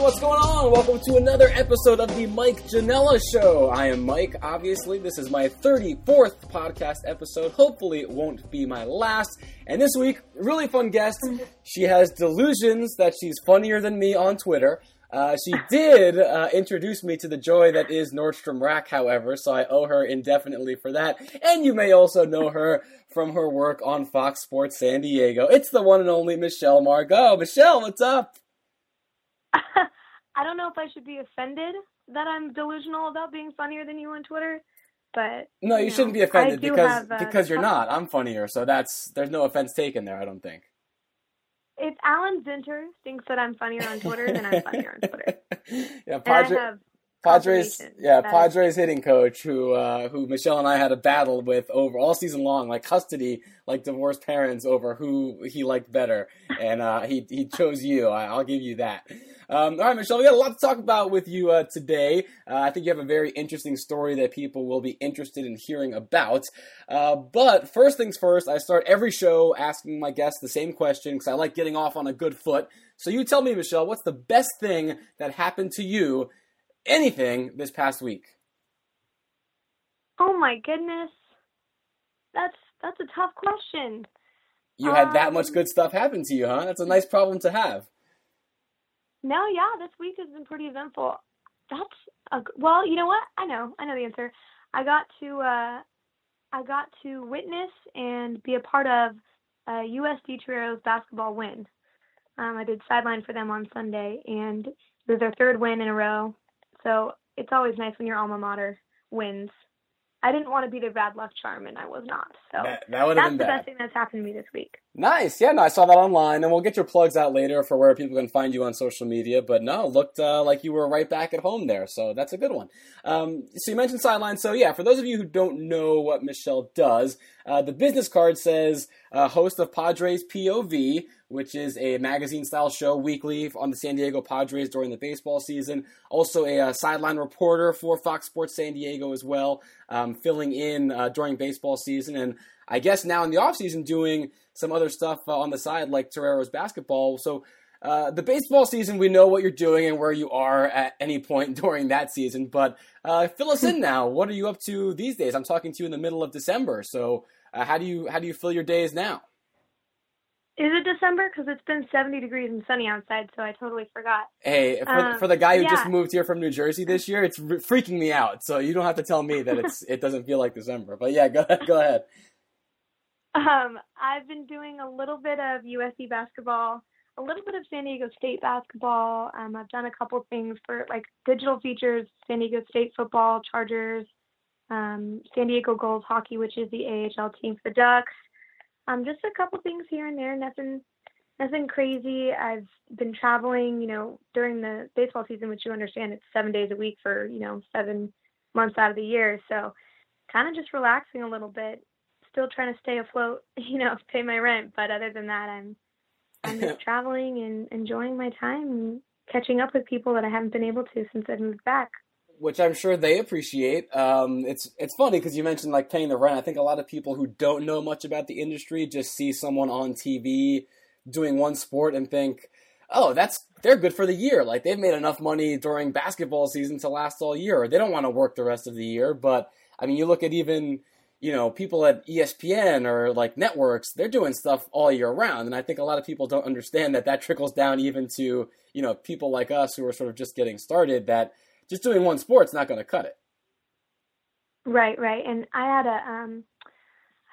what's going on? Welcome to another episode of the Mike Janella Show. I am Mike, obviously. This is my 34th podcast episode. Hopefully, it won't be my last. And this week, really fun guest. She has delusions that she's funnier than me on Twitter. Uh, she did uh, introduce me to the joy that is Nordstrom Rack, however, so I owe her indefinitely for that. And you may also know her from her work on Fox Sports San Diego. It's the one and only Michelle Margaux. Michelle, what's up? I don't know if I should be offended that I'm delusional about being funnier than you on Twitter, but No, you, you shouldn't be offended because have, uh, because you're not. I'm funnier, so that's there's no offense taken there. I don't think. if Alan Zinter thinks that I'm funnier on Twitter, then I'm funnier on Twitter. yeah, have Padres, yeah, that- Padres hitting coach who uh, who Michelle and I had a battle with over all season long, like custody, like divorced parents over who he liked better, and uh, he he chose you. I, I'll give you that. Um, all right, Michelle, we got a lot to talk about with you uh, today. Uh, I think you have a very interesting story that people will be interested in hearing about. Uh, but first things first, I start every show asking my guests the same question because I like getting off on a good foot. So you tell me, Michelle, what's the best thing that happened to you anything this past week? Oh my goodness, that's that's a tough question. You had that much Um, good stuff happen to you, huh? That's a nice problem to have. No, yeah, this week has been pretty eventful. That's a, well, you know what? I know, I know the answer. I got to uh, I got to witness and be a part of a USD Toreros basketball win. Um, I did sideline for them on Sunday, and it was their third win in a row. So it's always nice when your alma mater wins. I didn't want to be the bad luck charm, and I was not. So That, that would have been the bad. best thing that's happened to me this week. Nice. Yeah, no, I saw that online, and we'll get your plugs out later for where people can find you on social media. But no, looked uh, like you were right back at home there, so that's a good one. Um, so you mentioned sideline. So yeah, for those of you who don't know what Michelle does, uh, the business card says uh, host of Padres POV, which is a magazine-style show weekly on the San Diego Padres during the baseball season. Also a uh, sideline reporter for Fox Sports San Diego as well, um, filling in uh, during baseball season and. I guess now in the offseason doing some other stuff uh, on the side like Toreros basketball. So uh, the baseball season, we know what you're doing and where you are at any point during that season. But uh, fill us in now. What are you up to these days? I'm talking to you in the middle of December. So uh, how do you how do you fill your days now? Is it December? Because it's been 70 degrees and sunny outside, so I totally forgot. Hey, for, Um, for the guy who just moved here from New Jersey this year, it's re- freaking me out. So you don't have to tell me that it's it doesn't feel like December. But yeah, go ahead. Go ahead. Um, I've been doing a little bit of USD basketball, a little bit of San Diego State basketball. Um, I've done a couple things for like digital features, San Diego State football, Chargers, um, San Diego Gulls hockey, which is the AHL team for the Ducks. Um, just a couple things here and there, nothing, nothing crazy. I've been traveling, you know, during the baseball season, which you understand it's seven days a week for you know seven months out of the year, so kind of just relaxing a little bit still trying to stay afloat, you know, pay my rent. But other than that, I'm I'm just traveling and enjoying my time and catching up with people that I haven't been able to since I've moved back. Which I'm sure they appreciate. Um, it's it's funny because you mentioned like paying the rent. I think a lot of people who don't know much about the industry just see someone on TV doing one sport and think, "Oh, that's they're good for the year. Like they've made enough money during basketball season to last all year. They don't want to work the rest of the year." But I mean, you look at even you know people at ESPN or like networks, they're doing stuff all year round, and I think a lot of people don't understand that that trickles down even to you know people like us who are sort of just getting started. That just doing one sport's not going to cut it. Right, right. And I had a um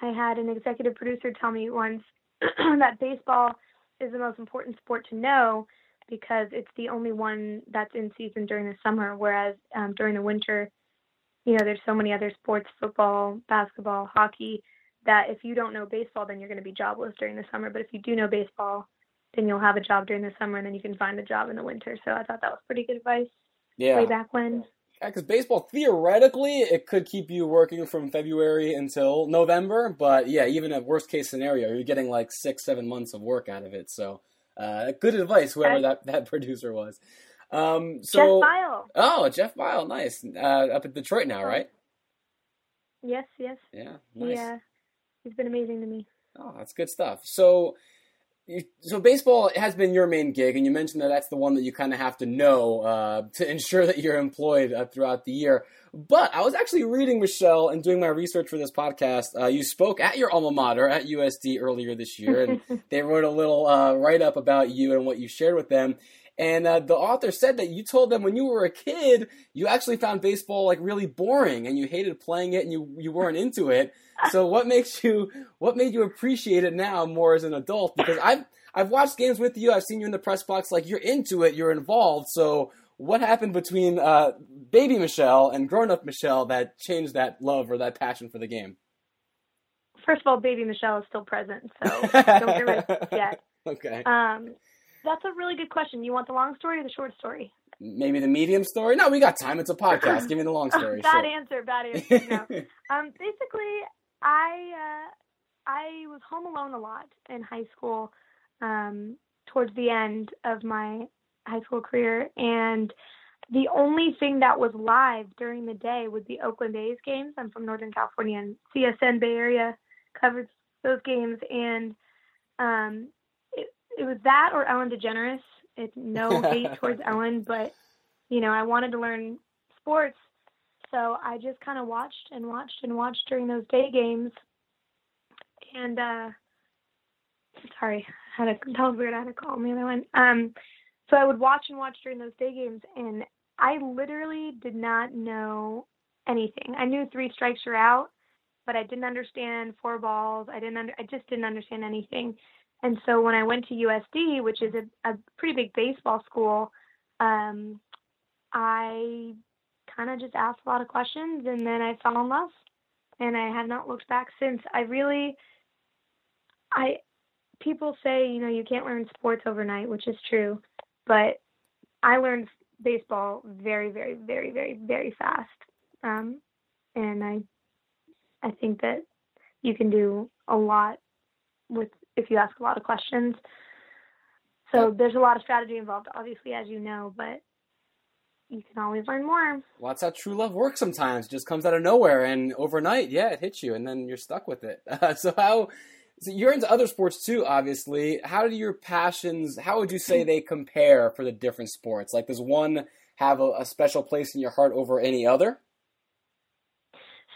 I had an executive producer tell me once that baseball is the most important sport to know because it's the only one that's in season during the summer, whereas um, during the winter, you know, there's so many other sports, football, basketball, hockey, that if you don't know baseball, then you're going to be jobless during the summer. But if you do know baseball, then you'll have a job during the summer, and then you can find a job in the winter. So I thought that was pretty good advice Yeah, way back when. because baseball theoretically it could keep you working from February until November, but yeah, even at worst case scenario, you're getting like six, seven months of work out of it. So, uh, good advice, whoever that that producer was. Um, so, Jeff Bile. oh, Jeff Bile, nice, uh, up at Detroit now, right? Yes, yes. Yeah, nice. Yeah. He's been amazing to me. Oh, that's good stuff. So, so baseball has been your main gig, and you mentioned that that's the one that you kind of have to know uh, to ensure that you're employed uh, throughout the year. But I was actually reading Michelle and doing my research for this podcast. Uh, you spoke at your alma mater at USD earlier this year, and they wrote a little uh, write up about you and what you shared with them. And uh, the author said that you told them when you were a kid, you actually found baseball like really boring, and you hated playing it, and you you weren't into it. So what makes you what made you appreciate it now more as an adult? Because I've I've watched games with you. I've seen you in the press box. Like you're into it. You're involved. So what happened between uh, baby Michelle and grown up Michelle that changed that love or that passion for the game? First of all, baby Michelle is still present, so don't get rid of it yet. Okay. Um, that's a really good question. You want the long story or the short story? Maybe the medium story? No, we got time. It's a podcast. Give me the long story. bad sure. answer. Bad answer. No. um, basically, I uh, I was home alone a lot in high school. Um, towards the end of my high school career, and the only thing that was live during the day was the Oakland A's games. I'm from Northern California, and CSN Bay Area covered those games, and um, it, was that or Ellen DeGeneres. It's no hate towards Ellen, but you know, I wanted to learn sports, so I just kind of watched and watched and watched during those day games. And uh, sorry, I had a that was weird. I had a call on the other one. Um, so I would watch and watch during those day games, and I literally did not know anything. I knew three strikes are out, but I didn't understand four balls. I didn't. Under, I just didn't understand anything. And so when I went to USD, which is a, a pretty big baseball school, um, I kind of just asked a lot of questions, and then I fell in love, and I have not looked back since. I really, I, people say you know you can't learn sports overnight, which is true, but I learned baseball very, very, very, very, very fast. Um, and I, I think that you can do a lot with if you ask a lot of questions. So there's a lot of strategy involved, obviously, as you know, but you can always learn more. Well, that's how true love works sometimes. It just comes out of nowhere and overnight, yeah, it hits you and then you're stuck with it. Uh, so how so you're into other sports too, obviously. How do your passions? How would you say they compare for the different sports? Like, does one have a, a special place in your heart over any other?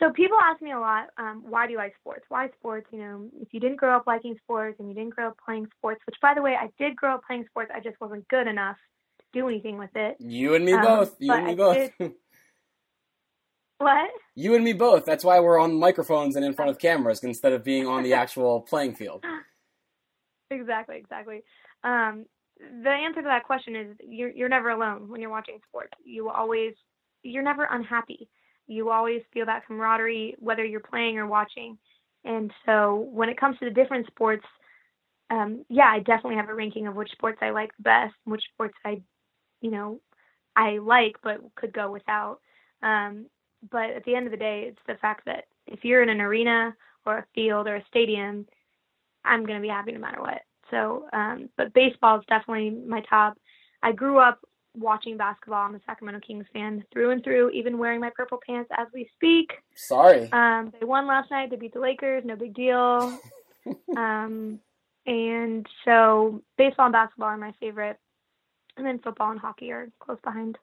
So people ask me a lot, um, why do you like sports? Why sports? You know, if you didn't grow up liking sports and you didn't grow up playing sports, which by the way, I did grow up playing sports, I just wasn't good enough to do anything with it. You and me um, both. You and me I both. Did... what? You and me both. That's why we're on microphones and in front of cameras instead of being on the actual playing field. Exactly, exactly. Um, the answer to that question is you're you're never alone when you're watching sports. You always you're never unhappy. You always feel that camaraderie whether you're playing or watching. And so when it comes to the different sports, um, yeah, I definitely have a ranking of which sports I like the best, which sports I, you know, I like but could go without. Um, but at the end of the day, it's the fact that if you're in an arena or a field or a stadium, I'm going to be happy no matter what. So, um, but baseball is definitely my top. I grew up watching basketball. I'm a Sacramento Kings fan through and through, even wearing my purple pants as we speak. Sorry. Um, they won last night. They beat the Lakers. No big deal. um, and so baseball and basketball are my favorite, and then football and hockey are close behind.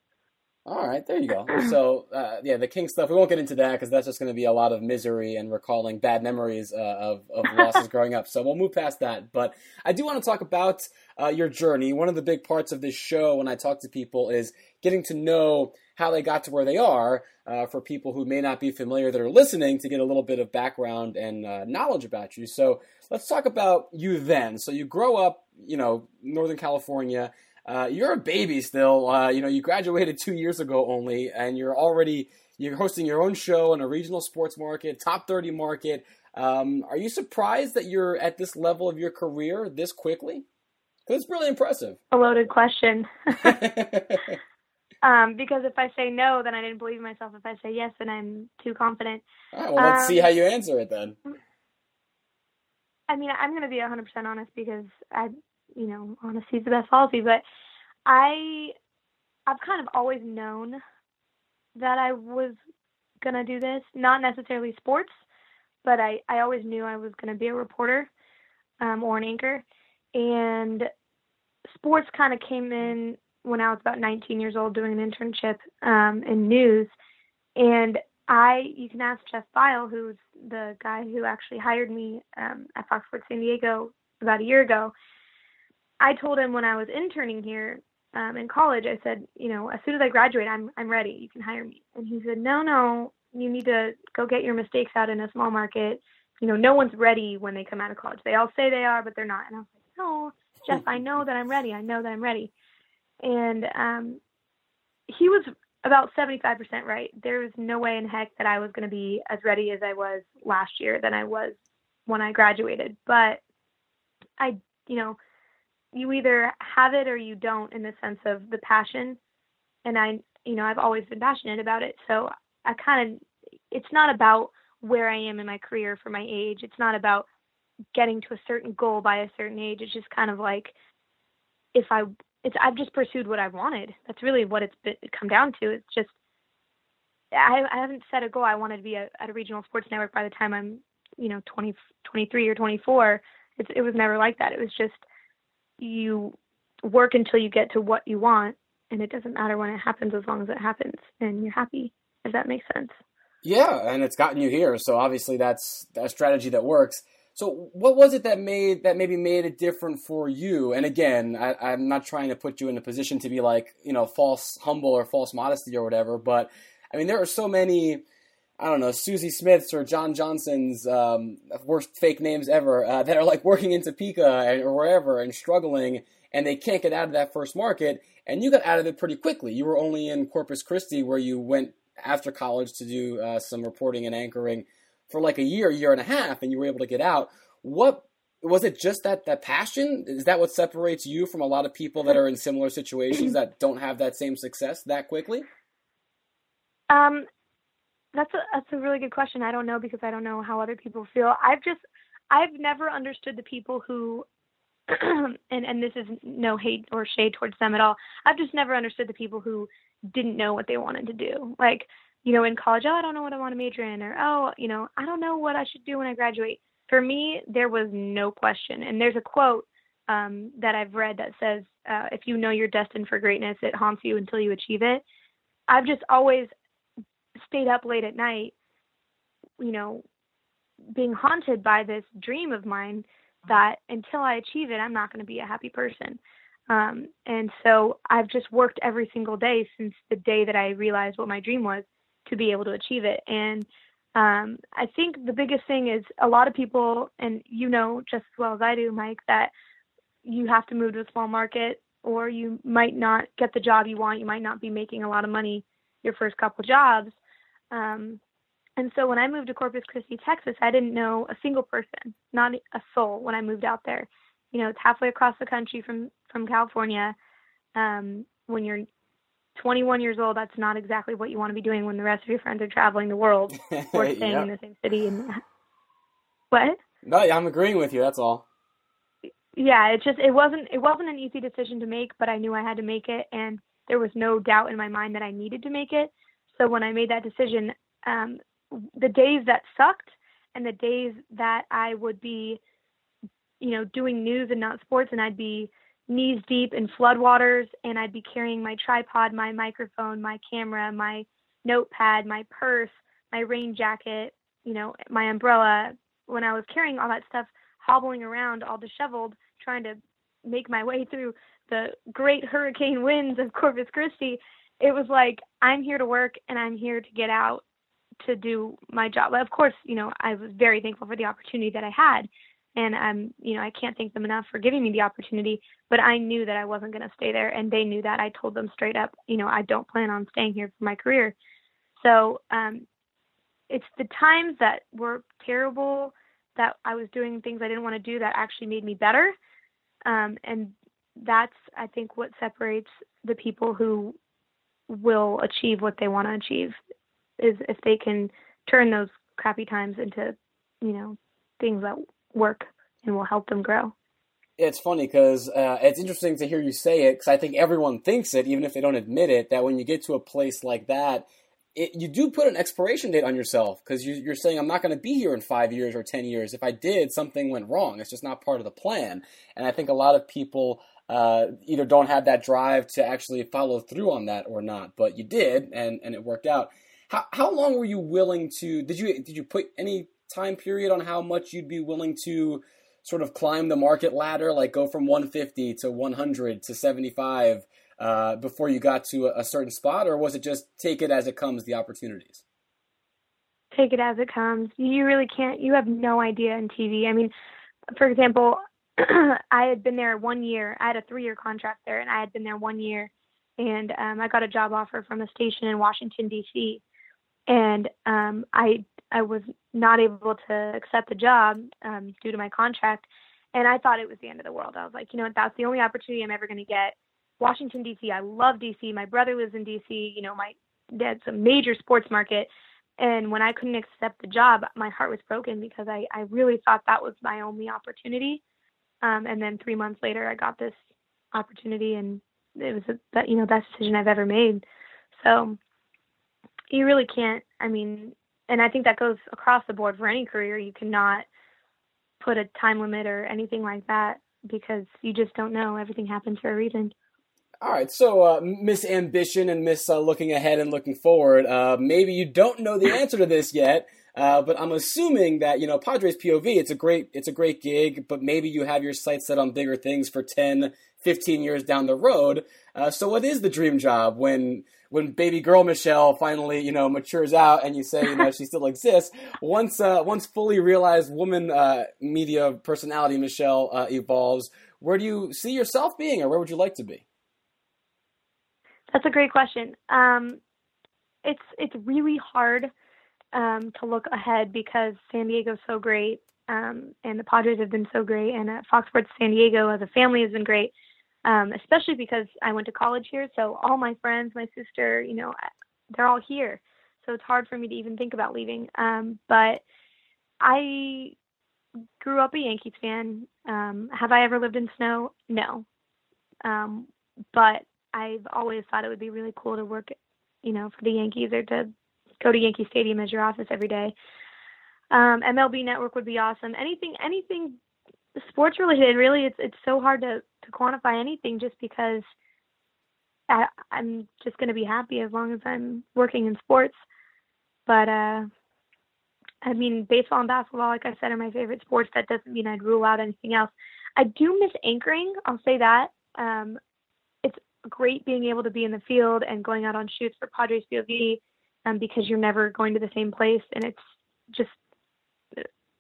All right, there you go. So, uh, yeah, the King stuff, we won't get into that because that's just going to be a lot of misery and recalling bad memories uh, of, of losses growing up. So we'll move past that. But I do want to talk about uh, your journey. One of the big parts of this show when I talk to people is getting to know how they got to where they are uh, for people who may not be familiar that are listening to get a little bit of background and uh, knowledge about you. So let's talk about you then. So you grow up, you know, Northern California uh, you're a baby still. Uh, you know, you graduated two years ago only, and you're already you're hosting your own show in a regional sports market, top thirty market. Um, are you surprised that you're at this level of your career this quickly? Because it's really impressive. A loaded question. um, because if I say no, then I didn't believe myself. If I say yes, then I'm too confident. All right, well, let's um, see how you answer it then. I mean, I'm going to be 100% honest because I you know, honesty is the best policy. But I, I've kind of always known that I was gonna do this. Not necessarily sports, but I, I always knew I was gonna be a reporter um, or an anchor. and sports kind of came in when I was about 19 years old doing an internship um, in news. And I, you can ask Jeff Bile, who's the guy who actually hired me um, at Fox Sports San Diego about a year ago. I told him when I was interning here um, in college, I said, you know, as soon as I graduate, I'm I'm ready. You can hire me. And he said, no, no, you need to go get your mistakes out in a small market. You know, no one's ready when they come out of college. They all say they are, but they're not. And I was like, no, Jeff, I know that I'm ready. I know that I'm ready. And um, he was about 75% right. There was no way in heck that I was going to be as ready as I was last year than I was when I graduated. But I, you know, you either have it or you don't in the sense of the passion. And I, you know, I've always been passionate about it. So I kind of, it's not about where I am in my career for my age. It's not about getting to a certain goal by a certain age. It's just kind of like if I it's I've just pursued what I wanted. That's really what it's been, come down to. It's just I, I haven't set a goal. I wanted to be a, at a regional sports network by the time I'm you know 20 23 or 24. It's it was never like that. It was just you work until you get to what you want and it doesn't matter when it happens as long as it happens and you're happy if that makes sense yeah and it's gotten you here so obviously that's a strategy that works so what was it that made that maybe made it different for you? And again, I, am not trying to put you in a position to be like you know false humble or false modesty or whatever, but I mean there are so many. I don't know, Susie Smiths or John Johnson's um, worst fake names ever uh, that are like working in Topeka or wherever and struggling, and they can't get out of that first market. And you got out of it pretty quickly. You were only in Corpus Christi, where you went after college to do uh, some reporting and anchoring for like a year, year and a half, and you were able to get out. What was it? Just that that passion? Is that what separates you from a lot of people that are in similar situations that don't have that same success that quickly? Um, that's a that's a really good question. I don't know because I don't know how other people feel. I've just I've never understood the people who and and this is no hate or shade towards them at all. I've just never understood the people who didn't know what they wanted to do. Like you know, in college, oh, I don't know what I want to major in, or oh, you know, I don't know what I should do when I graduate. For me, there was no question. And there's a quote um, that I've read that says, uh, if you know you're destined for greatness, it haunts you until you achieve it. I've just always stayed up late at night, you know, being haunted by this dream of mine that until I achieve it, I'm not going to be a happy person. Um, and so I've just worked every single day since the day that I realized what my dream was to be able to achieve it. And um, I think the biggest thing is a lot of people, and you know just as well as I do, Mike, that you have to move to a small market or you might not get the job you want. You might not be making a lot of money your first couple jobs. Um, and so when I moved to Corpus Christi, Texas, I didn't know a single person, not a soul when I moved out there. You know, it's halfway across the country from from California. Um, when you're 21 years old, that's not exactly what you want to be doing when the rest of your friends are traveling the world or staying yep. in the same city. And what? No, I'm agreeing with you. That's all. Yeah, it just it wasn't it wasn't an easy decision to make, but I knew I had to make it, and there was no doubt in my mind that I needed to make it. So when I made that decision, um, the days that sucked and the days that I would be, you know, doing news and not sports, and I'd be knees deep in floodwaters and I'd be carrying my tripod, my microphone, my camera, my notepad, my purse, my rain jacket, you know, my umbrella. When I was carrying all that stuff, hobbling around all disheveled, trying to make my way through the great hurricane winds of Corpus Christi, it was like I'm here to work and I'm here to get out to do my job. Of course, you know, I was very thankful for the opportunity that I had. And I'm you know I can't thank them enough for giving me the opportunity but I knew that I wasn't going to stay there and they knew that. I told them straight up you know I don't plan on staying here for my career. So um it's the times that were terrible that I was doing things I didn't want to do that actually made me better. Um and that's I think what separates the people who will achieve what they want to achieve is if they can turn those crappy times into you know things that work and will help them grow. It's funny because uh, it's interesting to hear you say it because I think everyone thinks it, even if they don't admit it, that when you get to a place like that, it, you do put an expiration date on yourself because you, you're saying I'm not going to be here in five years or ten years. If I did, something went wrong. It's just not part of the plan. And I think a lot of people uh, either don't have that drive to actually follow through on that or not. But you did, and and it worked out. How how long were you willing to? Did you did you put any time period on how much you'd be willing to sort of climb the market ladder, like go from 150 to 100 to 75 uh, before you got to a, a certain spot, or was it just take it as it comes, the opportunities? Take it as it comes. You really can't. You have no idea in TV. I mean, for example, I had been there one year. I had a three-year contract there, and I had been there one year, and um, I got a job offer from a station in Washington D.C. And um, I I was not able to accept the job um, due to my contract, and I thought it was the end of the world. I was like, you know what, that's the only opportunity I'm ever going to get. Washington D.C. I love D.C. My brother lives in D.C. You know, my dad's a major sports market, and when I couldn't accept the job, my heart was broken because I I really thought that was my only opportunity. Um, and then three months later, I got this opportunity, and it was a, you know best decision I've ever made. So you really can't. I mean, and I think that goes across the board for any career. You cannot put a time limit or anything like that because you just don't know. Everything happens for a reason. All right, so uh, Miss Ambition and Miss uh, Looking Ahead and Looking Forward. Uh, maybe you don't know the answer to this yet, uh, but I'm assuming that you know Padres POV. It's a great, it's a great gig, but maybe you have your sights set on bigger things for 10, 15 years down the road. Uh, so, what is the dream job when when baby girl Michelle finally, you know, matures out and you say, you know, she still exists, once uh, once fully realized woman uh, media personality Michelle uh, evolves, where do you see yourself being, or where would you like to be? That's a great question. Um, it's it's really hard um, to look ahead because San Diego's so great, um, and the Padres have been so great, and uh, Fox Sports San Diego as a family has been great um, especially because I went to college here. So all my friends, my sister, you know, they're all here. So it's hard for me to even think about leaving. Um, but I grew up a Yankees fan. Um, have I ever lived in snow? No. Um, but I've always thought it would be really cool to work, you know, for the Yankees or to go to Yankee Stadium as your office every day. Um, MLB Network would be awesome. Anything, anything sports related really it's it's so hard to to quantify anything just because I, I'm just going to be happy as long as I'm working in sports. But uh I mean, baseball and basketball, like I said, are my favorite sports. That doesn't mean I'd rule out anything else. I do miss anchoring. I'll say that. Um, it's great being able to be in the field and going out on shoots for Padres POV um, because you're never going to the same place, and it's just,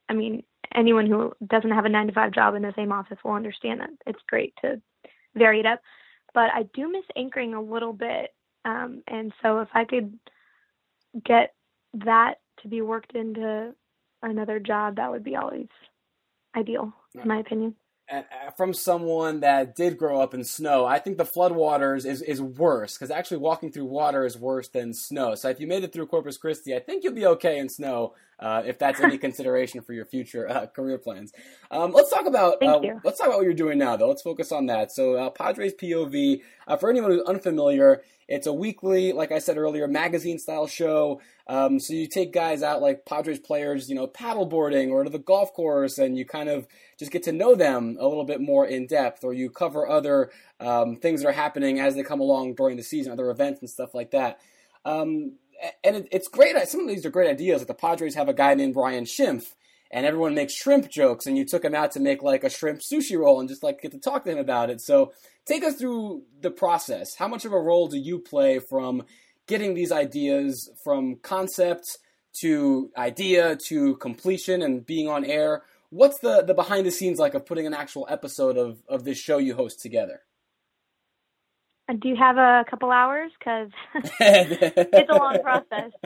I mean, anyone who doesn't have a nine to five job in the same office will understand that it's great to vary it up. But I do miss anchoring a little bit. Um, and so if I could get that to be worked into another job, that would be always ideal, in my opinion. Uh, from someone that did grow up in snow, I think the floodwaters is, is worse because actually walking through water is worse than snow. So if you made it through Corpus Christi, I think you'll be okay in snow uh, if that's any consideration for your future uh, career plans. Um, let's talk about uh, let's talk about what you're doing now, though. Let's focus on that. So uh, Padres POV. Uh, for anyone who's unfamiliar, it's a weekly, like I said earlier, magazine style show. Um, so you take guys out like Padres players, you know, paddleboarding or to the golf course, and you kind of just get to know them a little bit more in depth, or you cover other um, things that are happening as they come along during the season, other events and stuff like that. Um, and it, it's great. Uh, some of these are great ideas. Like the Padres have a guy named Ryan Schimpf, and everyone makes shrimp jokes, and you took him out to make like a shrimp sushi roll and just like get to talk to him about it. So take us through the process. How much of a role do you play from getting these ideas from concept to idea to completion and being on air? What's the, the behind the scenes like of putting an actual episode of, of this show you host together? Do you have a couple hours? Because it's a long process.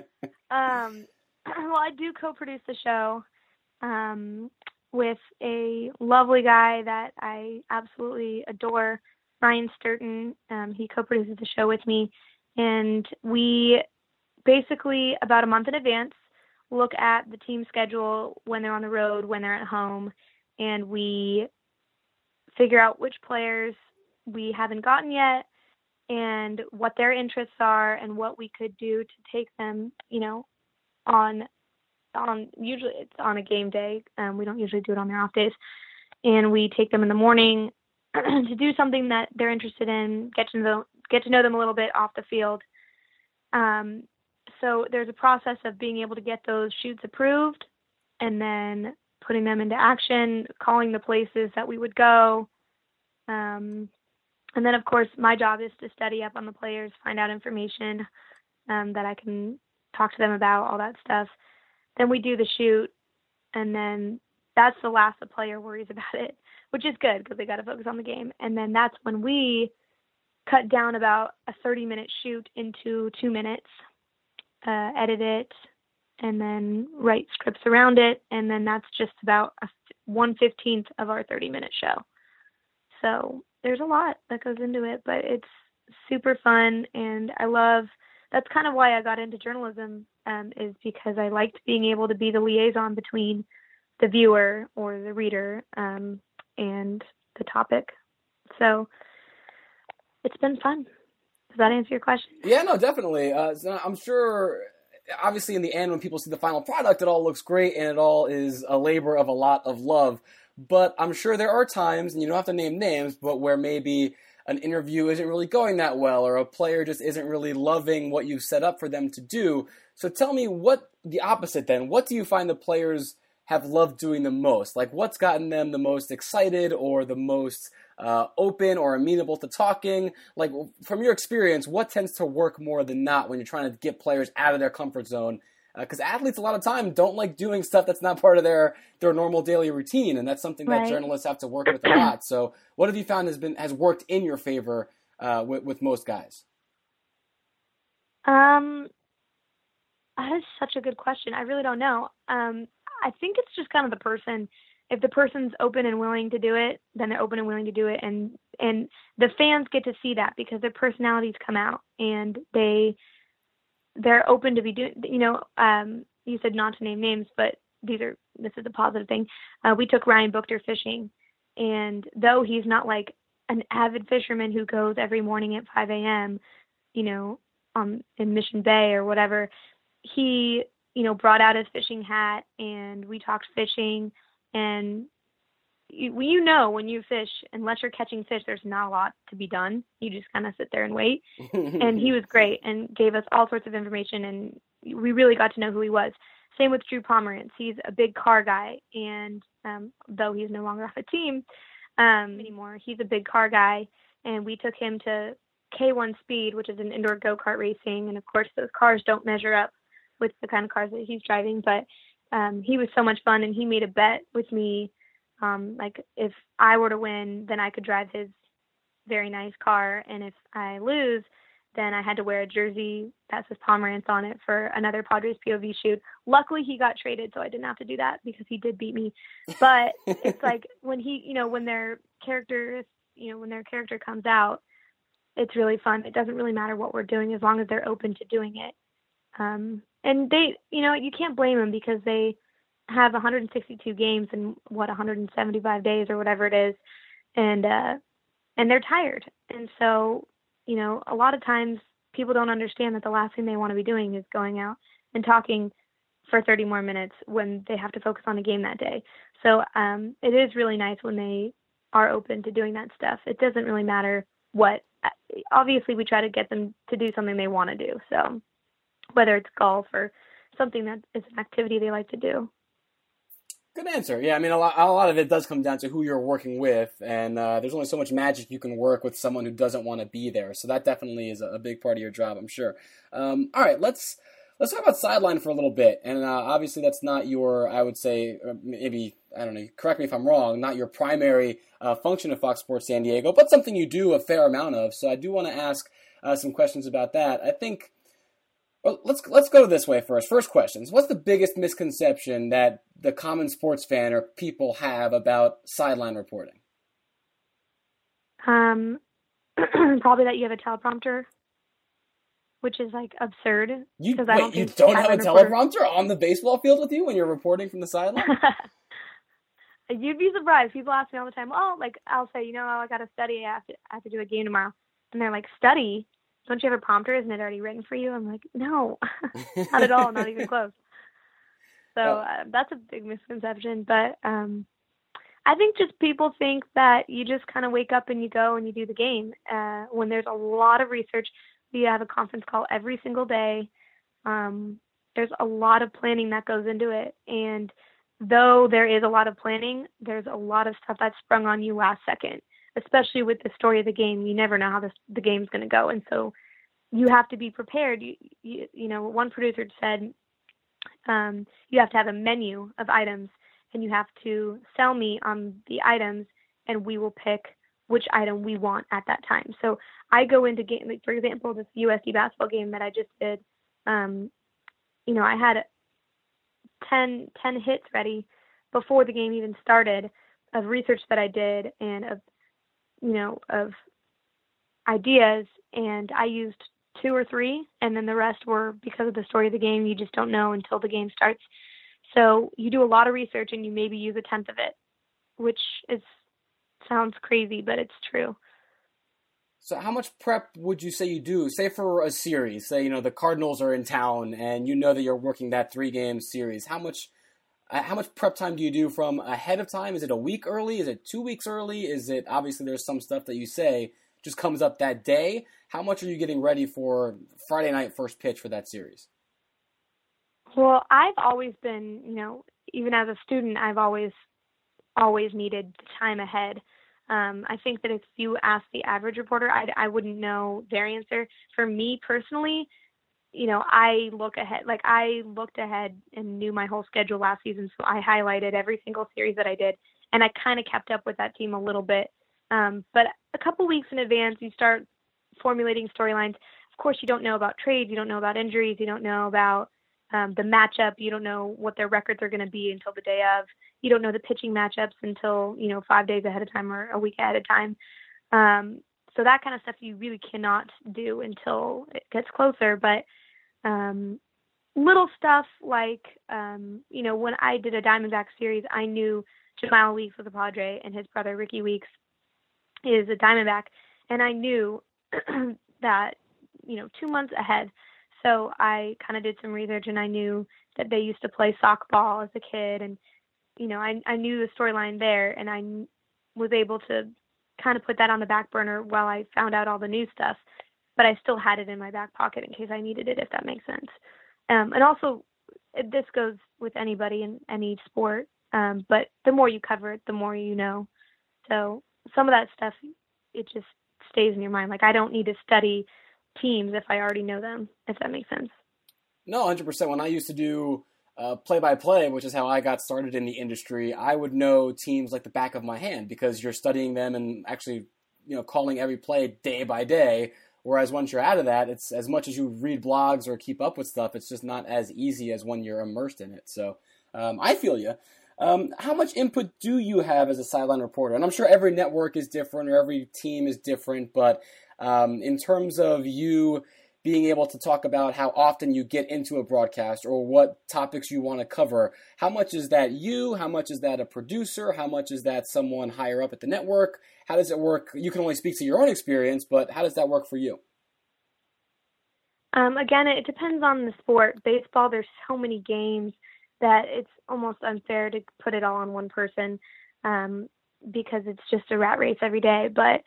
Um, well, I do co-produce the show um, with a lovely guy that I absolutely adore, Ryan Sturton. Um, he co-produces the show with me, and we basically about a month in advance look at the team schedule when they're on the road, when they're at home, and we figure out which players we haven't gotten yet and what their interests are and what we could do to take them, you know, on on usually it's on a game day. Um, we don't usually do it on their off days, and we take them in the morning to do something that they're interested in, get to know get to know them a little bit off the field. Um, so there's a process of being able to get those shoots approved, and then putting them into action, calling the places that we would go. Um, and then, of course, my job is to study up on the players, find out information um, that I can talk to them about, all that stuff. Then we do the shoot, and then that's the last the player worries about it, which is good because they got to focus on the game. And then that's when we cut down about a 30 minute shoot into two minutes, uh, edit it, and then write scripts around it. And then that's just about a one fifteenth of our 30 minute show. So there's a lot that goes into it, but it's super fun. And I love that's kind of why I got into journalism, um, is because I liked being able to be the liaison between the viewer or the reader um, and the topic. So it's been fun. Does that answer your question? Yeah, no, definitely. Uh, so I'm sure. Obviously, in the end, when people see the final product, it all looks great and it all is a labor of a lot of love. But I'm sure there are times, and you don't have to name names, but where maybe an interview isn't really going that well, or a player just isn't really loving what you've set up for them to do. So tell me what the opposite then. What do you find the players have loved doing the most? Like, what's gotten them the most excited or the most uh, open or amenable to talking? Like, from your experience, what tends to work more than not when you're trying to get players out of their comfort zone? Because uh, athletes, a lot of time, don't like doing stuff that's not part of their their normal daily routine, and that's something that right. journalists have to work with a lot. So, what have you found has been has worked in your favor uh, with, with most guys? Um, that is such a good question. I really don't know. Um, I think it's just kind of the person. If the person's open and willing to do it, then they're open and willing to do it, and and the fans get to see that because their personalities come out and they they're open to be doing. You know, um, you said not to name names, but these are this is a positive thing. Uh, we took Ryan Buchter fishing, and though he's not like an avid fisherman who goes every morning at 5 a.m., you know, um, in Mission Bay or whatever, he you know, brought out his fishing hat and we talked fishing. And you, you know, when you fish, unless you're catching fish, there's not a lot to be done. You just kind of sit there and wait. and he was great and gave us all sorts of information, and we really got to know who he was. Same with Drew Pomeranz. He's a big car guy, and um, though he's no longer off a team um, anymore, he's a big car guy. And we took him to K1 Speed, which is an indoor go kart racing, and of course those cars don't measure up with the kind of cars that he's driving. But um, he was so much fun, and he made a bet with me. Um, like if I were to win, then I could drive his very nice car, and if I lose, then I had to wear a jersey that says Pomeranz on it for another Padres POV shoot. Luckily, he got traded, so I didn't have to do that because he did beat me. But it's like when he, you know, when their character, you know, when their character comes out, it's really fun. It doesn't really matter what we're doing as long as they're open to doing it. Um, and they, you know, you can't blame them because they have 162 games in what 175 days or whatever it is, and uh, and they're tired. And so, you know, a lot of times people don't understand that the last thing they want to be doing is going out and talking for 30 more minutes when they have to focus on a game that day. So um, it is really nice when they are open to doing that stuff. It doesn't really matter what. Obviously, we try to get them to do something they want to do. So whether it's golf or something that is an activity they like to do. Good answer. Yeah, I mean, a lot, a lot of it does come down to who you're working with, and uh, there's only so much magic you can work with someone who doesn't want to be there. So that definitely is a, big part of your job, I'm sure. Um, all right, let's let's talk about sideline for a little bit. And uh, obviously, that's not your, I would say, uh, maybe I don't know. Correct me if I'm wrong. Not your primary uh, function of Fox Sports San Diego, but something you do a fair amount of. So I do want to ask uh, some questions about that. I think well, let's let's go this way first. First questions. What's the biggest misconception that the common sports fan or people have about sideline reporting? Um, probably that you have a teleprompter, which is like absurd. You wait, don't you don't have a teleprompter reporter... on the baseball field with you when you're reporting from the sideline? You'd be surprised. People ask me all the time. Oh, like I'll say, you know, I got to study. I have to, I have to do a game tomorrow. and they're like, study. Don't you have a prompter? Isn't it already written for you? I'm like, no, not at all, not even close. So uh, that's a big misconception. But um, I think just people think that you just kind of wake up and you go and you do the game. Uh, when there's a lot of research, we have a conference call every single day. Um, there's a lot of planning that goes into it, and though there is a lot of planning, there's a lot of stuff that's sprung on you last second. Especially with the story of the game, you never know how this, the game's going to go, and so you have to be prepared. You, you, you know, one producer said um, you have to have a menu of items and you have to sell me on the items and we will pick which item we want at that time. So I go into game, like for example, this USD basketball game that I just did. Um, you know, I had 10, 10 hits ready before the game even started of research that I did and of, you know, of ideas. And I used two or three, and then the rest were because of the story of the game. You just don't know until the game starts. So you do a lot of research and you maybe use a tenth of it, which is sounds crazy, but it's true. So how much prep would you say you do? Say for a series, say you know the Cardinals are in town and you know that you're working that three game series. How much uh, how much prep time do you do from ahead of time? Is it a week early? Is it two weeks early? Is it obviously there's some stuff that you say just comes up that day? How much are you getting ready for Friday night first pitch for that series? Well, I've always been, you know, even as a student, I've always always needed the time ahead. Um, I think that if you ask the average reporter, I, I wouldn't know their answer. For me personally, you know, I look ahead, like I looked ahead and knew my whole schedule last season, so I highlighted every single series that I did, and I kind of kept up with that team a little bit. Um, but a couple weeks in advance, you start formulating storylines. Of course, you don't know about trades, you don't know about injuries, you don't know about um, the matchup. You don't know what their records are going to be until the day of. You don't know the pitching matchups until you know five days ahead of time or a week ahead of time. Um, so that kind of stuff you really cannot do until it gets closer. But um, little stuff like um, you know when I did a Diamondback series, I knew Jemile Weeks was a Padre and his brother Rickie Weeks is a Diamondback, and I knew that you know two months ahead. So I kind of did some research and I knew that they used to play softball as a kid. And you know I I knew the storyline there and I was able to kind of put that on the back burner while I found out all the new stuff but I still had it in my back pocket in case I needed it if that makes sense. Um and also this goes with anybody in any sport um but the more you cover it the more you know. So some of that stuff it just stays in your mind like I don't need to study teams if I already know them, if that makes sense. No, 100%. When I used to do play by play, which is how I got started in the industry, I would know teams like the back of my hand because you're studying them and actually, you know, calling every play day by day. Whereas once you're out of that, it's as much as you read blogs or keep up with stuff, it's just not as easy as when you're immersed in it. So um, I feel you. Um, how much input do you have as a sideline reporter? And I'm sure every network is different or every team is different, but um, in terms of you being able to talk about how often you get into a broadcast or what topics you want to cover. How much is that you? How much is that a producer? How much is that someone higher up at the network? How does it work? You can only speak to your own experience, but how does that work for you? Um, again, it depends on the sport. Baseball, there's so many games that it's almost unfair to put it all on one person um, because it's just a rat race every day. But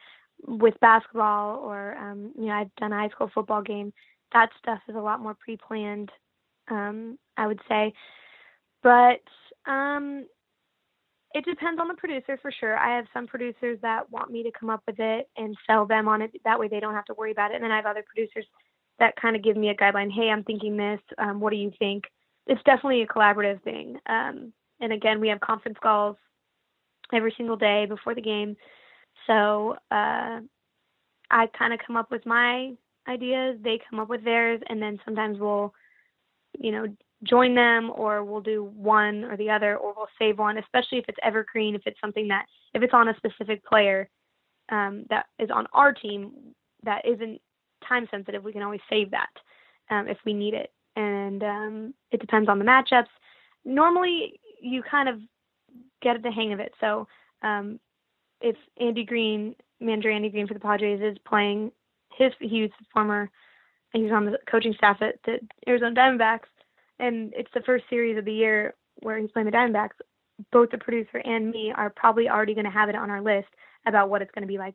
with basketball or um, you know I've done a high school football game, that stuff is a lot more pre-planned. Um, I would say, but um, it depends on the producer for sure. I have some producers that want me to come up with it and sell them on it. That way they don't have to worry about it. And then I have other producers that kind of give me a guideline. Hey, I'm thinking this. Um, what do you think? It's definitely a collaborative thing. Um, and again, we have conference calls every single day before the game so uh, I kind of come up with my ideas, they come up with theirs, and then sometimes we'll, you know, join them or we'll do one or the other or we'll save one, especially if it's evergreen, if it's something that, if it's on a specific player um, that is on our team that isn't time sensitive, we can always save that um, if we need it. And um, it depends on the matchups. Normally, you kind of get the hang of it. So um, if Andy Green, manager Andy Green for the Padres, is playing his he's former he's on the coaching staff at the Arizona Diamondbacks, and it's the first series of the year where he's playing the Diamondbacks. Both the producer and me are probably already going to have it on our list about what it's going to be like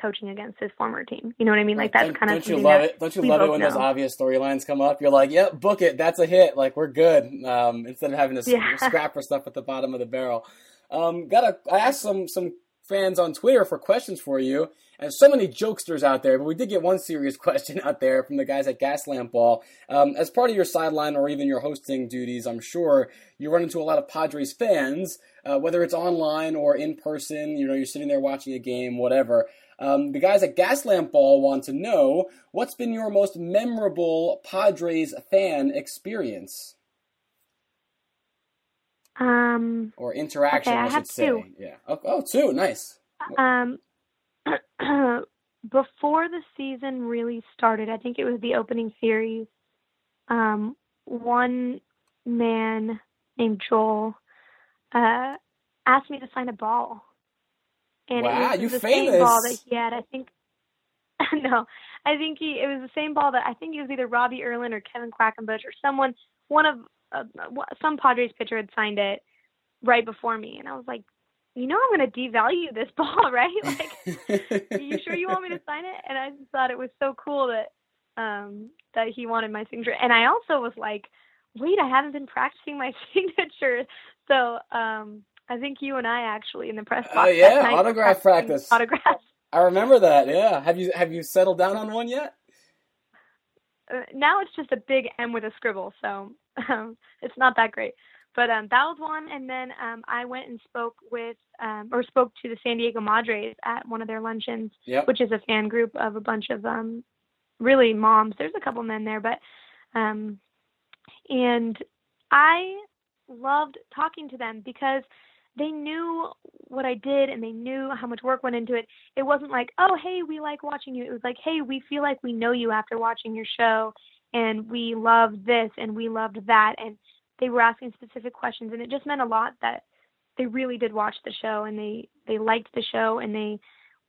coaching against his former team. You know what I mean? Like that's don't, kind of don't you love it? Don't you love it when know. those obvious storylines come up? You're like, yep, book it. That's a hit. Like we're good. Um, instead of having to Yeah. scrap for stuff at the bottom of the barrel. Um, got a. I asked some some fans on Twitter for questions for you, and so many jokesters out there. But we did get one serious question out there from the guys at Gaslamp Ball. Um, as part of your sideline or even your hosting duties, I'm sure you run into a lot of Padres fans, uh, whether it's online or in person. You know, you're sitting there watching a game, whatever. Um, the guys at Gaslamp Ball want to know what's been your most memorable Padres fan experience Um, or interaction, Okay, I I, should say. two. Yeah. Oh, oh, two. Nice. um, before the season really started, I think it was the opening series. Um, one man named Joel uh, asked me to sign a ball, and Wow, it was you the same ball that he had. I think. no, I think he. It was the same ball that I think it was either Robbie Erlin or Kevin Quackenbush or someone. One of uh, some Padres pitcher had signed it right before me, and I was like, you know, I'm going to devalue this ball, right? Like, are you sure you want me to sign it? And I just thought it was so cool that um that he wanted my signature. And I also was like, wait, I haven't been practicing my signature. So um I think you and I actually in the press Oh, box yeah, night autograph practice. Autograph. I remember that. Yeah. Have you have you settled down on one yet? Uh, now it's just a big M with a scribble, so um, it's not that great. But um, that was one, and then um, I went and spoke with um, or spoke to the San Diego Madres at one of their luncheons, Yep. which is a fan group of a bunch of um, really moms. There's a couple men there, but um, and I loved talking to them because they knew what I did and they knew how much work went into it. It wasn't like, oh, hey, we like watching you. It was like, hey, we feel like we know you after watching your show and we loved this and we loved that. And they were asking specific questions and it just meant a lot that they really did watch the show and they, they liked the show and they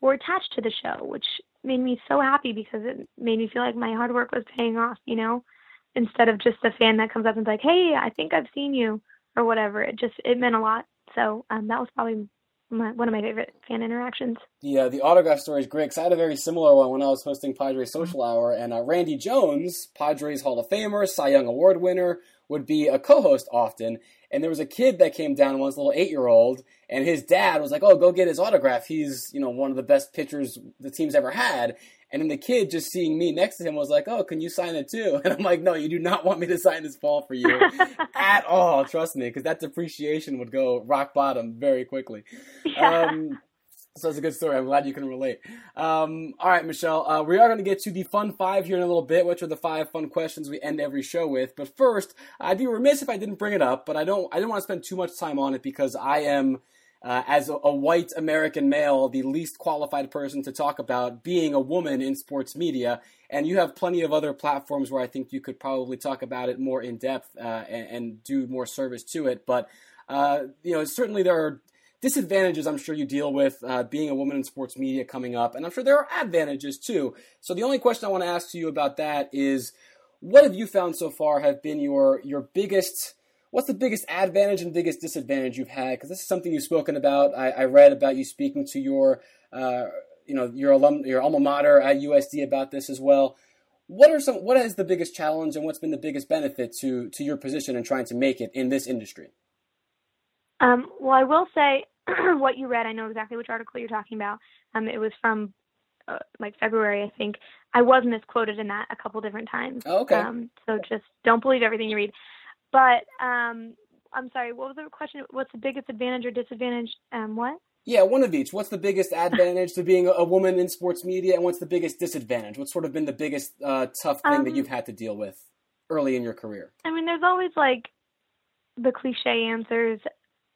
were attached to the show, which made me so happy because it made me feel like my hard work was paying off, you know, instead of just a fan that comes up and's like, hey, I think I've seen you or whatever. It just, it meant a lot. So um, that was probably my, one of my favorite fan interactions. Yeah, the autograph story is great 'cause I had a very similar one when I was hosting Padres Social Hour, and uh, Randy Jones, Padres Hall of Famer, Cy Young Award winner, would be a co-host often. And there was a kid that came down once, a little eight-year-old, and his dad was like, "Oh, go get his autograph. He's you know one of the best pitchers the team's ever had." And then the kid, just seeing me next to him, was like, "Oh, can you sign it too?" And I'm like, "No, you do not want me to sign this ball for you at all. Trust me, because that depreciation would go rock bottom very quickly." yeah. Um, so it's a good story. I'm glad you can relate. Um, all right, Michelle, uh, we are going to get to the fun five here in a little bit, which are the five fun questions we end every show with. But first, I'd be remiss if I didn't bring it up. But I don't. I didn't want to spend too much time on it because I am. Uh, as a, a white American male, the least qualified person to talk about being a woman in sports media, and you have plenty of other platforms where I think you could probably talk about it more in depth uh, and, and do more service to it. But uh, you know, certainly there are disadvantages I'm sure you deal with uh, being a woman in sports media coming up, and I'm sure there are advantages too. So the only question I want to ask you about that is, what have you found so far have been your your biggest what's the biggest advantage and biggest disadvantage you've had? Because this is something you've spoken about. I, I read about you speaking to your uh, you know your alum your alma mater at USD about this as well. What are some what is the biggest challenge and what's been the biggest benefit to to your position and trying to make it in this industry? Um, well, I will say what you read. I know exactly which article you're talking about. Um, it was from uh, like February, I think. I was misquoted in that a couple different times. Oh, okay. Um, so just don't believe everything you read. But um, I'm sorry. What was the question? What's the biggest advantage or disadvantage? Um, what? Yeah, one of each. What's the biggest advantage to being a woman in sports media, and what's the biggest disadvantage? What's sort of been the biggest uh, tough thing that Um, you've had to deal with early in your career? I mean, there's always like the cliche answers.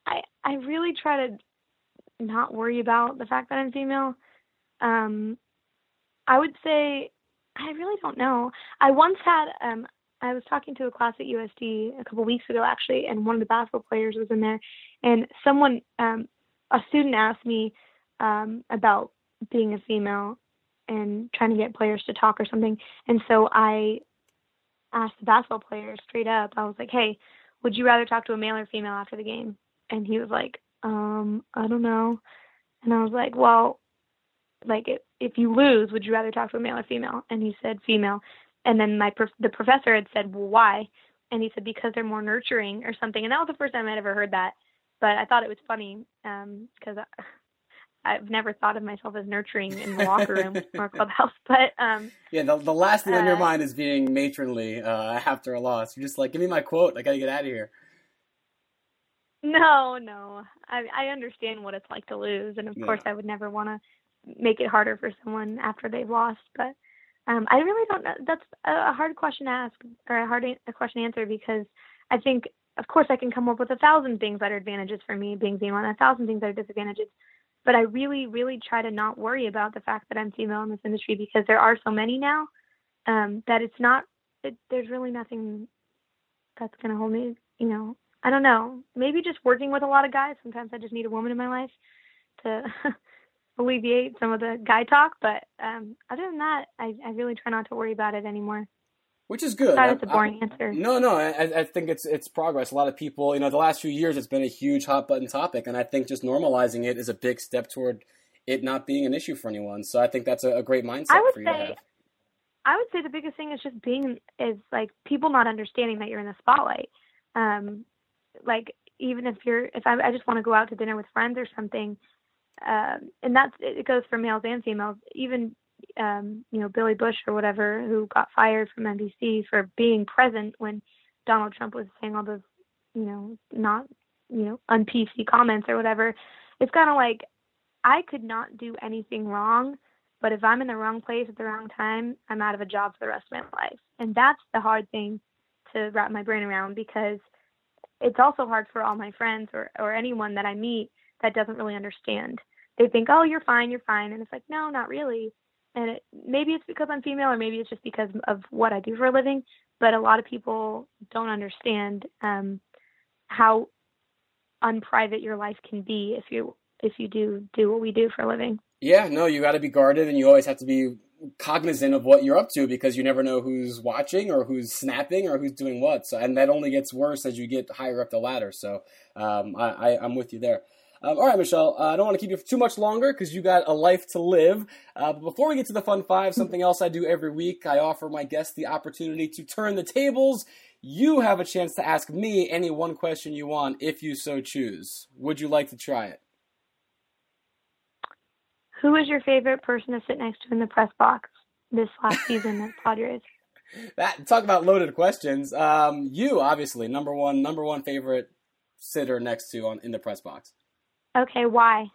I I really try to not worry about the fact that I'm female. Um, I would say I really don't know. I once had um I was talking to a class at USD a couple weeks ago actually, and one of the basketball players was in there, and someone um a student asked me um about being a female, and trying to get players to talk or something. And so I asked the basketball players straight up. I was like, "Hey, would you rather talk to a male or female after the game?" And he was like, "Um, I don't know." And I was like, "Well, like if if you lose, would you rather talk to a male or female?" And he said female. And then my prof- the professor had said, "Well, why?" And he said because they're more nurturing or something. And that was the first time I'd ever heard that. But I thought it was funny because um, I've never thought of myself as nurturing in the locker room or clubhouse. But um, yeah, the, the last thing uh, on your uh, mind is being matronly uh, after a loss. You're just like, give me my quote. I gotta get out of here. No, no. I I understand what it's like to lose, and of yeah. course, I would never want to make it harder for someone after they've lost. But um, I really don't know. That's a hard question to ask or a hard a question to answer because I think, of course, I can come up with a thousand things that are advantages for me being female, and a thousand things that are disadvantages but I really, really try to not worry about the fact that I'm female in this industry because there are so many now um, that it's not. It, there's really nothing that's gonna hold me. You know, I don't know. Maybe just working with a lot of guys. Sometimes I just need a woman in my life to alleviate some of the guy talk. But um, other than that, I, I really try not to worry about it anymore which is good. That's a boring I, answer. No, no, I, I, think it's it's progress. A lot of people, you know, the last few years, it's been a huge hot button topic, and I think just normalizing it is a big step toward it not being an issue for anyone. So I think that's a, a great mindset I would for you say, to have. I would say the biggest thing is just being is like people not understanding that you're in the spotlight. Um, like even if you're if I, I just want to go out to dinner with friends or something, um, and that's it goes for males and females. Even um, you know, Billy Bush or whatever, who got fired from NBC for being present when Donald Trump was saying all those, you know, not, you know, un PC comments or whatever. It's kind of like I could not do anything wrong, but if I'm in the wrong place at the wrong time, I'm out of a job for the rest of my life. And that's the hard thing to wrap my brain around because it's also hard for all my friends or, or anyone that I meet that doesn't really understand. They think, oh, you're fine, you're fine. And it's like, no, not really and it, maybe it's because I'm female or maybe it's just because of what I do for a living, but a lot of people don't understand um, how unprivate your life can be if you if you do do what we do for a living. Yeah, no, you got to be guarded, and you always have to be cognizant of what you're up to because you never know who's watching or who's snapping or who's doing what. So, and that only gets worse as you get higher up the ladder. So, um, I, I, I'm with you there. Um, all right, Michelle, uh, I don't want to keep you for too much longer because you got a life to live. Uh, but before we get to the fun five, something else I do every week, I offer my guests the opportunity to turn the tables. You have a chance to ask me any one question you want if you so choose. Would you like to try it? Who was your favorite person to sit next to in the press box this last season at Padres? That talk about loaded questions. Um, you obviously number one, number one favorite sitter next to on in the press box. Okay, why?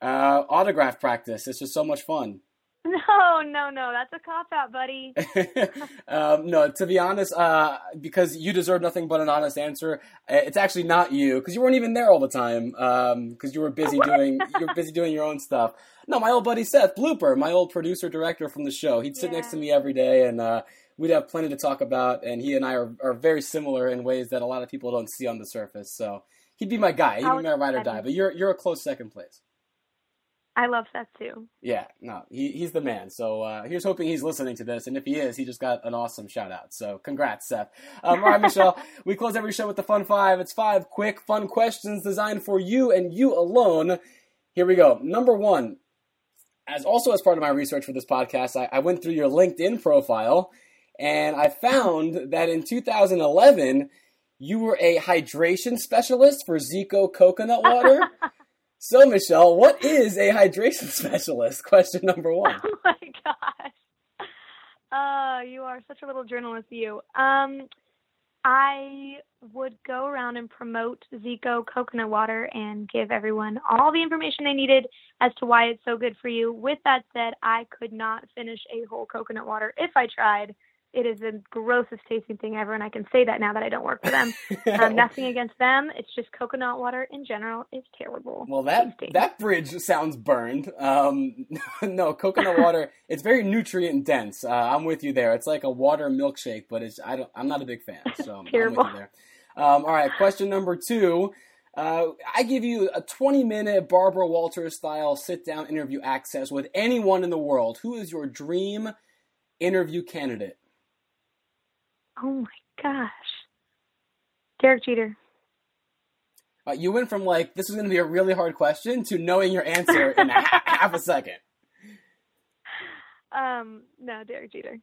Uh, autograph practice. It's just so much fun. No, no, no. That's a cop out, buddy. um, no, to be honest, uh, because you deserve nothing but an honest answer. Uh, it's actually not you because you weren't even there all the time because um, you were busy doing you were busy doing your own stuff. No, my old buddy Seth Blooper, my old producer director from the show. He'd sit yeah. next to me every day, and uh, we'd have plenty to talk about. And he and I are, are very similar in ways that a lot of people don't see on the surface. So he'd be my guy. He'd be my ride or die. But you're you're a close second place. I love Seth too. Yeah, no, he, he's the man. So uh, here's hoping he's listening to this, and if he is, he just got an awesome shout out. So congrats, Seth. Um, all right, Michelle, we close every show with the fun five. It's five quick, fun questions designed for you and you alone. Here we go. Number one, as also as part of my research for this podcast, I, I went through your LinkedIn profile, and I found that in 2011 you were a hydration specialist for Zico coconut water. so, Michelle, what is a hydration specialist? Question number one. Oh my gosh. Uh, you are such a little journalist, you. Um, I would go around and promote Zico coconut water and give everyone all the information they needed as to why it's so good for you. With that said, I could not finish a whole coconut water if I tried it is the grossest tasting thing ever, and I can say that now that I don't work for them. um, nothing against them. It's just coconut water in general is terrible. Well, that tasting. that bridge sounds burned. Um, no, coconut water. It's very nutrient dense. Uh, I'm with you there. It's like a water milkshake, but it's I don't. I'm not a big fan. So terrible. I'm with you there. Um, all right, question number two. Uh, I give you a 20 minute Barbara Walters style sit down interview access with anyone in the world. Who is your dream interview candidate? Oh my gosh. Derek Jeter. Uh, you went from like, this is going to be a really hard question to knowing your answer in a half a second. Um, no, Derek Jeter.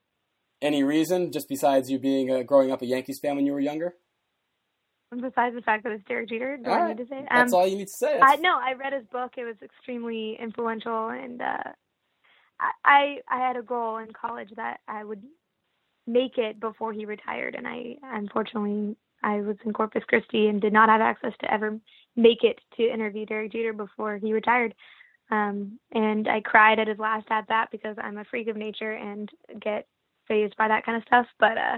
Any reason, just besides you being uh, growing up a Yankees fan when you were younger? Besides the fact that it's Derek Jeter, do all I right. need to say? it? That's Um, all you need to say. I no, I read his book. It was extremely influential, and uh, I, I I had a goal in college that I would make it before he retired, and I unfortunately I was in Corpus Christi and did not have access to ever make it to interview Derek Jeter before he retired. Um, and I cried at his last at bat because I'm a freak of nature and get fazed by that kind of stuff. But uh,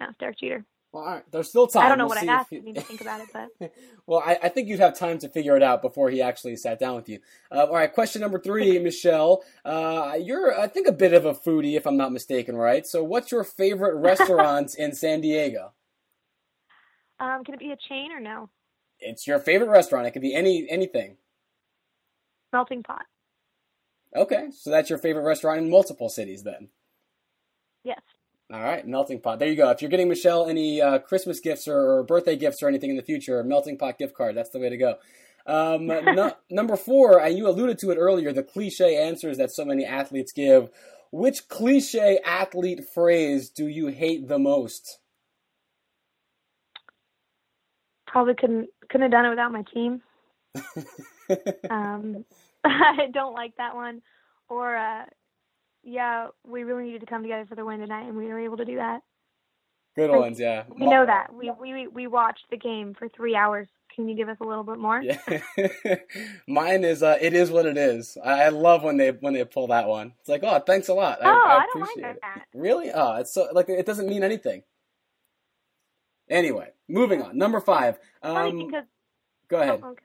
no, Derek Jeter. Well, all right. There's still time. I don't know We'll what I asked. he- I need to think about it, but well, I, I think you'd have time to figure it out before he actually sat down with you. Uh, all right, question number three, Michelle. Uh, you're, I think, a bit of a foodie, if I'm not mistaken, right? So, what's your favorite restaurant in San Diego? um, can it be a chain or no? It's your favorite restaurant. It could be any anything. Melting pot. Okay, so that's your favorite restaurant in multiple cities, then. Yes. All right, melting pot. There you go. If you're getting Michelle any uh, Christmas gifts or, or birthday gifts or anything in the future, melting pot gift card. That's the way to go. Um, no, number four, and you alluded to it earlier, the cliche answers that so many athletes give. Which cliche athlete phrase do you hate the most? Probably couldn't couldn't have done it without my team. Um, I don't like that one. Or uh, yeah, we really needed to come together for the win tonight, and we were able to do that. Good Like, ones, yeah. We know that. We we we watched the game for three hours. Can you give us a little bit more? Yeah. Mine is uh, it is what it is. I I love when they when they pull that one. It's like, oh, thanks a lot. I, oh, I I, like appreciate that. it. Really? Oh, it's so like it doesn't mean anything. Anyway, moving on. Number five. Um, because go ahead. oh, okay.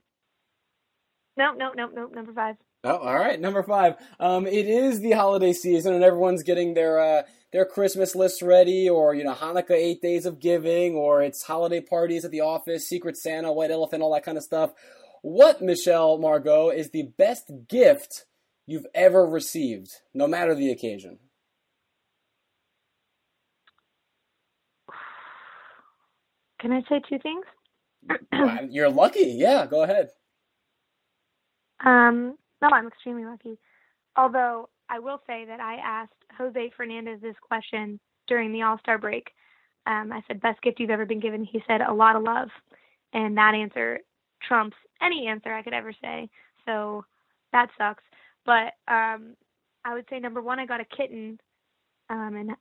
no, no, no, no. Number five. Oh, all right. Number five. Um, it is the holiday season, and everyone's getting their uh, their Christmas lists ready, or you know, Hanukkah eight days of giving, or it's holiday parties at the office, Secret Santa, White Elephant, all that kind of stuff. What, Michelle Margaux, is the best gift you've ever received, no matter the occasion? Can I say two things? You're lucky. Yeah, go ahead. Um, no, I'm extremely lucky. Although I will say that I asked Jose Fernandez this question during the All Star break. Um, I said, "Best gift you've ever been given?" He said, "A lot of love," and that answer trumps any answer I could ever say. So that sucks. But um, I would say number one, I got a kitten um, in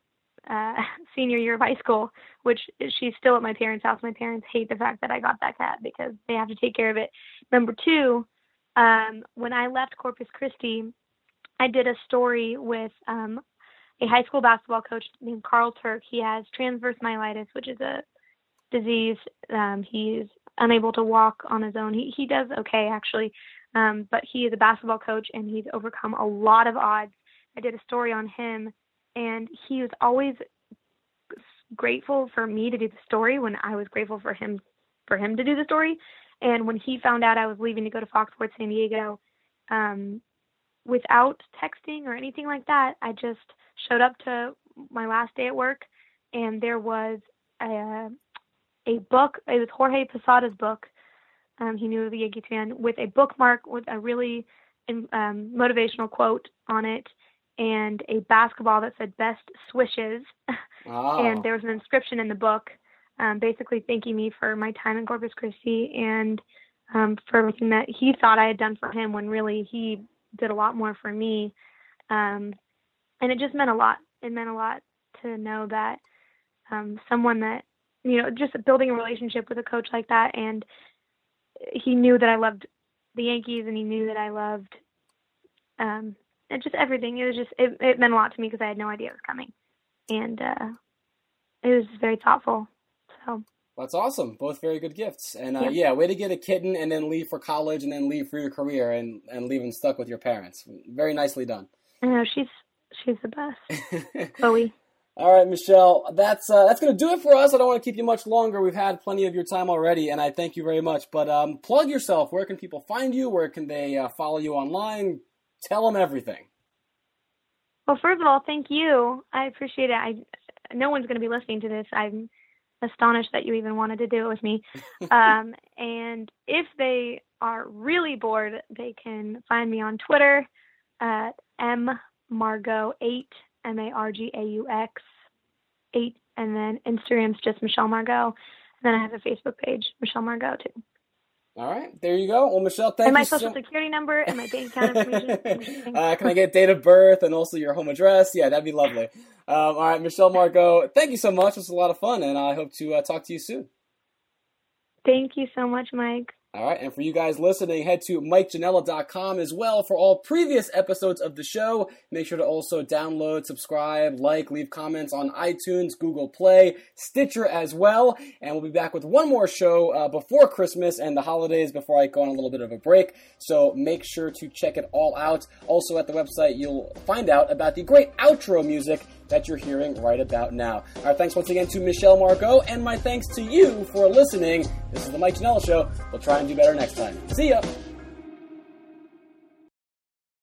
uh, senior year of high school, which she's still at my parents' house. My parents hate the fact that I got that cat because they have to take care of it. Number two, um, when I left Corpus Christi, I did a story with um, a high school basketball coach named Carl Turk. He has transverse myelitis, which is a disease. Um, he's unable to walk on his own. He he does okay actually, um, but he is a basketball coach and he's overcome a lot of odds. I did a story on him, and he was always grateful for me to do the story when I was grateful for him for him to do the story. And when he found out I was leaving to go to Fox Sports San Diego, um, without texting or anything like that, I just showed up to my last day at work, and there was a a book. It was Jorge Posada's book. Um, he knew the Yankees fan with a bookmark with a really um, motivational quote on it, and a basketball that said "Best Swishes." Oh. and there was an inscription in the book um, basically thanking me for my time in Corpus Christi and um, for everything that he thought I had done for him when really he did a lot more for me. Um, and it just meant a lot. It meant a lot to know that um, someone that, you know, just building a relationship with a coach like that. And he knew that I loved the Yankees and he knew that I loved um, and just everything. It was just, it, it meant a lot to me because I had no idea it was coming and uh, it was very thoughtful. So That's awesome. Both very good gifts. And uh, Yep. yeah, way to get a kitten and then leave for college and then leave for your career and, and leave them stuck with your parents. Very nicely done. I know she's she's the best, Chloe. All right, Michelle, that's uh, that's going to do it for us. I don't want to keep you much longer. We've had plenty of your time already, and I thank you very much. But um, plug yourself. Where can people find you? Where can they uh, follow you online? Tell them everything. Well, first of all, thank you. I appreciate it. I no one's going to be listening to this. I'm astonished that you even wanted to do it with me. um, and if they are really bored, they can find me on Twitter at mmargaux8 M A R G A U X eight, and then Instagram's just Michelle Margaux. and then I have a Facebook page, Michelle Margaux, too. All right, there you go. Well, Michelle, thank and my you. social so- security number and my bank account information. uh, can I get date of birth and also your home address? Yeah, that'd be lovely. Um, all right, Michelle Margaux, thank you so much. It was a lot of fun, and I hope to uh, talk to you soon. Thank you so much, Mike. All right, and for you guys listening, head to MikeJanela.com as well for all previous episodes of the show. Make sure to also download, subscribe, like, leave comments on iTunes, Google Play, Stitcher as well. And we'll be back with one more show uh, before Christmas and the holidays before I go on a little bit of a break. So make sure to check it all out. Also, at the website, you'll find out about the great outro music that you're hearing right about now. Right, thanks once again to Michelle Margaux, and my thanks to you for listening. This is the Mike Janela Show. We'll try and do better next time. See ya!